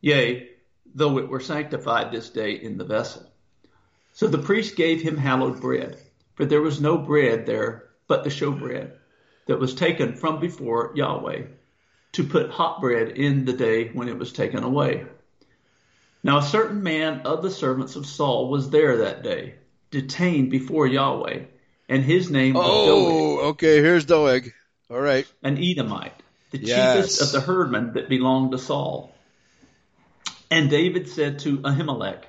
Yea, though it were sanctified this day in the vessel. So the priest gave him hallowed bread, for there was no bread there but the showbread that was taken from before Yahweh, to put hot bread in the day when it was taken away. Now a certain man of the servants of Saul was there that day, detained before Yahweh, and his name was oh, Doeg Oh, okay. Here's Doeg. All right. an Edomite, the Yes. chiefest of the herdmen that belonged to Saul. And David said to Ahimelech,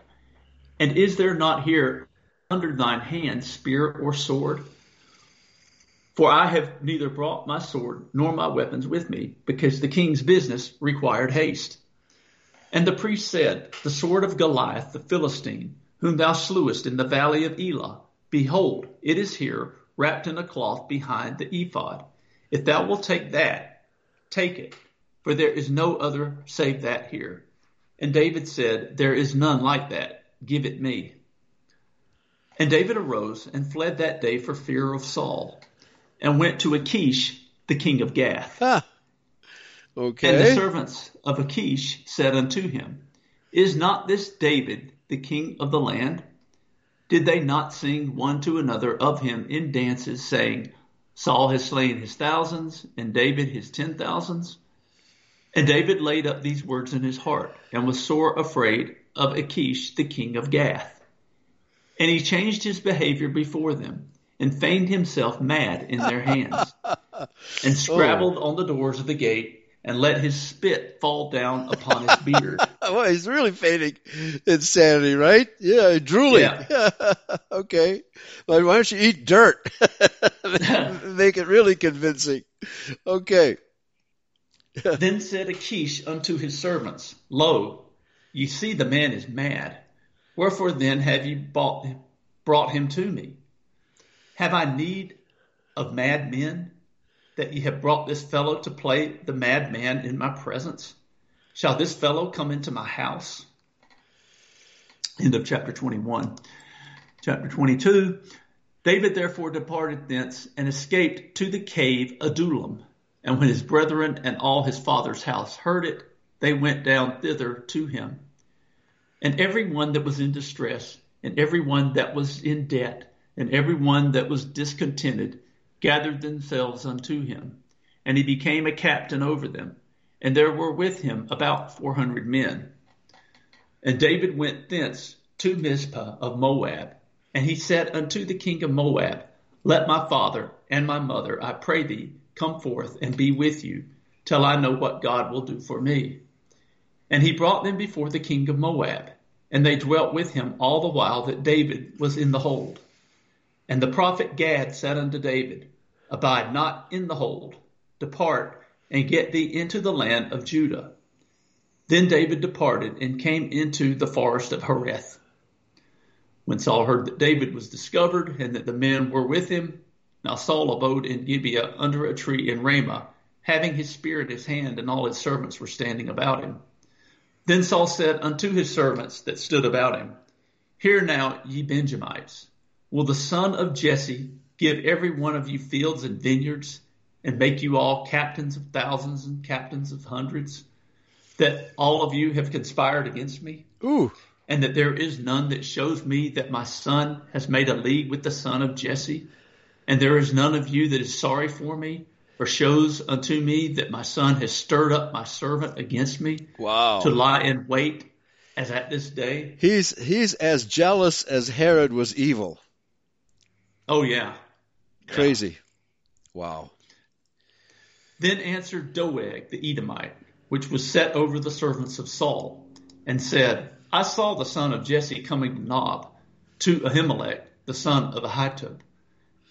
And is there not here under thine hand spear or sword? For I have neither brought my sword nor my weapons with me, because the king's business required haste. And the priest said, The sword of Goliath the Philistine, whom thou slewest in the valley of Elah, behold, it is here, wrapped in a cloth behind the ephod. If thou wilt take that, take it, for there is no other save that here. And David said, There is none like that. Give it me. And David arose and fled that day for fear of Saul, and went to Achish, the king of Gath. Ha. And the servants of Achish said unto him, Is not this David the king of the land? Did they not sing one to another of him in dances, saying, Saul has slain his thousands, and David his ten thousands? And David laid up these words in his heart, and was sore afraid of Achish the king of Gath. And he changed his behavior before them, and feigned himself mad in their hands, and oh. scrabbled on the doors of the gate, and let his spit fall down upon his beard. Well, he's really feigning insanity, right? Yeah, drooling. okay. Well, why don't you eat dirt? Make it really convincing. Okay. then said Achish unto his servants, Lo, ye see the man is mad. Wherefore then have ye bought, brought him to me? Have I need of mad men, that ye have brought this fellow to play the madman in my presence? Shall this fellow come into my house? End of chapter 21. Chapter 22. David therefore departed thence and escaped to the cave Adullam. And when his brethren and all his father's house heard it, they went down thither to him. And every one that was in distress, and every one that was in debt, and every one that was discontented, gathered themselves unto him. And he became a captain over them. And there were with him about four hundred men. And David went thence to Mizpah of Moab. And he said unto the king of Moab, Let my father and my mother, I pray thee, come forth and be with you, till I know what God will do for me. And he brought them before the king of Moab, and they dwelt with him all the while that David was in the hold. And the prophet Gad said unto David, Abide not in the hold, depart and get thee into the land of Judah. Then David departed and came into the forest of Hereth. When Saul heard that David was discovered and that the men were with him, now Saul abode in Gibeah under a tree in Ramah, having his spear in his hand, and all his servants were standing about him. Then Saul said unto his servants that stood about him, Hear now, ye Benjamites, will the son of Jesse give every one of you fields and vineyards, and make you all captains of thousands and captains of hundreds? That all of you have conspired against me? Ooh. And that there is none that shows me that my son has made a league with the son of Jesse? And there is none of you that is sorry for me, or shows unto me that my son has stirred up my servant against me Wow. to lie in wait as at this day? He's he's as jealous as Herod was evil. Oh yeah. Yeah. Crazy. Wow. Then answered Doeg the Edomite, which was set over the servants of Saul, and said, I saw the son of Jesse coming to Nob, to Ahimelech, the son of Ahitub.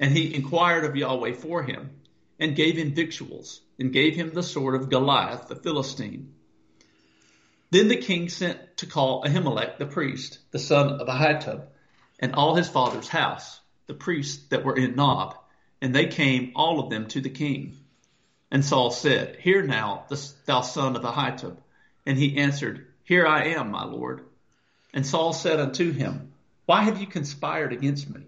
And he inquired of Yahweh for him, and gave him victuals, and gave him the sword of Goliath the Philistine. Then the king sent to call Ahimelech the priest, the son of Ahitub, and all his father's house, the priests that were in Nob, and they came all of them to the king. And Saul said, Hear now, thou son of Ahitub. And he answered, Here I am, my lord. And Saul said unto him, Why have you conspired against me,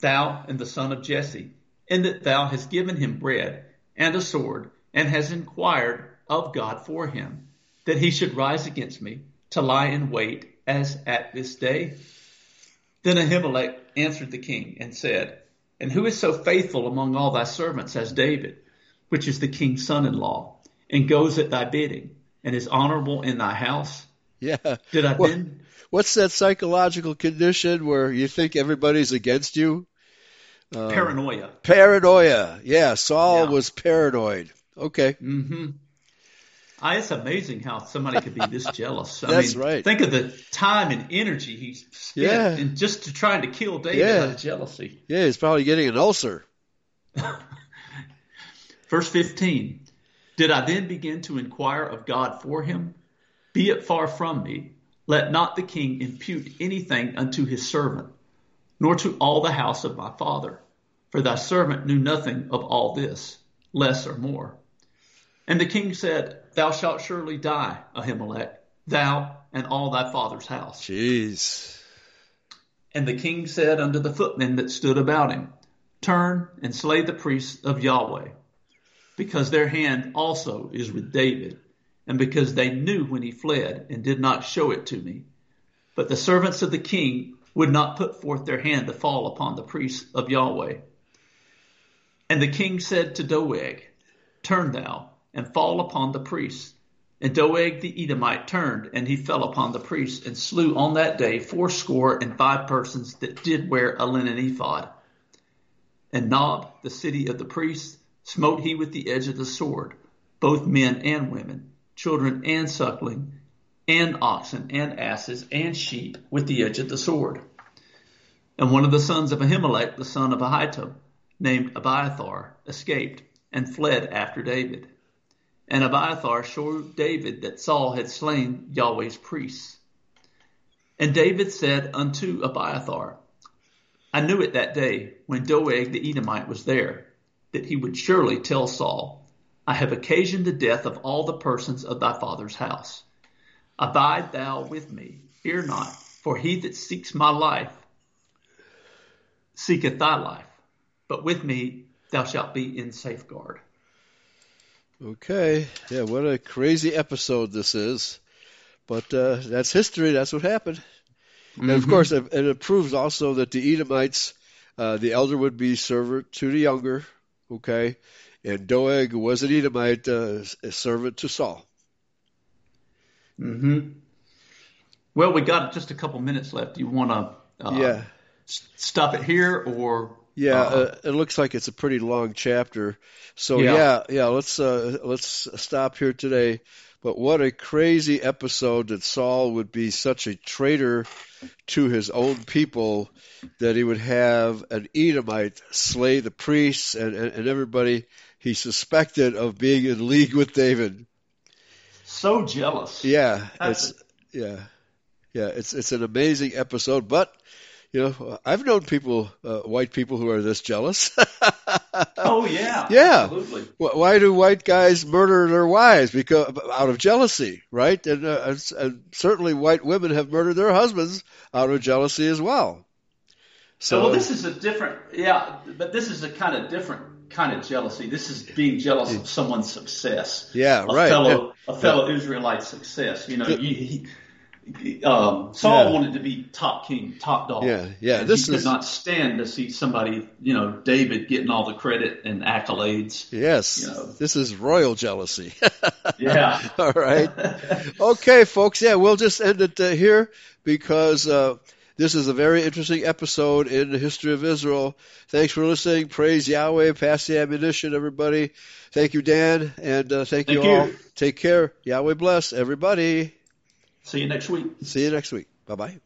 thou and the son of Jesse, in that thou hast given him bread and a sword, and hast inquired of God for him, that he should rise against me, to lie in wait as at this day? Then Ahimelech answered the king and said, And who is so faithful among all thy servants as David, which is the king's son-in-law, and goes at thy bidding, and is honorable in thy house? Yeah. Did I Well- then? What's that psychological condition where you think everybody's against you? Uh, Paranoia. paranoia. Yeah, Saul Yeah. was paranoid. Okay. Mm-hmm. I, it's amazing how somebody could be this jealous. I That's mean, right. Think of the time and energy he spent Yeah. in just to trying to kill David Yeah. out of jealousy. Yeah, he's probably getting an ulcer. Verse 15 Did I then begin to inquire of God for him? Be it far from me. Let not the king impute anything unto his servant, nor to all the house of my father. For thy servant knew nothing of all this, less or more. And the king said, Thou shalt surely die, Ahimelech, thou and all thy father's house. Jeez. And the king said unto the footmen that stood about him, Turn and slay the priests of Yahweh, because their hand also is with David, and because they knew when he fled and did not show it to me. But the servants of the king would not put forth their hand to fall upon the priests of Yahweh. And the king said to Doeg, Turn thou and fall upon the priests. And Doeg the Edomite turned, and he fell upon the priests, and slew on that day fourscore and five persons that did wear a linen ephod. And Nob, the city of the priests, smote he with the edge of the sword, both men and women, children and suckling, and oxen and asses and sheep with the edge of the sword. And one of the sons of Ahimelech, the son of Ahitub, named Abiathar, escaped and fled after David. And Abiathar showed David that Saul had slain Yahweh's priests. And David said unto Abiathar, I knew it that day when Doeg the Edomite was there, that he would surely tell Saul, I have occasioned the death of all the persons of thy father's house. Abide thou with me, fear not, for he that seeks my life seeketh thy life, but with me thou shalt be in safeguard. Okay. Yeah, what a crazy episode this is. But uh, that's history. That's what happened. And of course, it, it proves also that the Edomites, uh, the elder would be servant to the younger. Okay. And Doeg was an Edomite, uh, a servant to Saul. hmm Well, we got just a couple minutes left. Do you want to uh, yeah. s- stop it here or? Yeah, uh, uh, it looks like it's a pretty long chapter. So Yeah. yeah, yeah, let's uh, let's stop here today. But what a crazy episode that Saul would be such a traitor to his own people that he would have an Edomite slay the priests and, and, and everybody he suspected of being in league with David. So jealous. Yeah, That's it's yeah, yeah. It's it's an amazing episode, but you know, I've known people, uh, white people, who are this jealous. Oh yeah. Yeah. Absolutely. Why do white guys murder their wives? Because out of jealousy, right? And, uh, and, and certainly white women have murdered their husbands out of jealousy as well. So well, this is a different, yeah, but this is a kind of different kind of jealousy. This is being jealous of someone's success. Yeah, a right. Fellow, a fellow Israelite success. You know, you, he, um, Saul Yeah. wanted to be top king, top dog. Yeah, yeah, And this he could is- not stand to see somebody, you know, David getting all the credit and accolades. yes, you know. this is royal jealousy. Yeah. All right. Okay, folks. Yeah, we'll just end it uh, here because uh, this is a very interesting episode in the history of Israel. Thanks for listening. Praise Yahweh. Pass the ammunition, everybody. Thank you, Dan, and uh, thank, Thank you all. Take care. Yahweh bless everybody. See you next week. See you next week. Bye bye.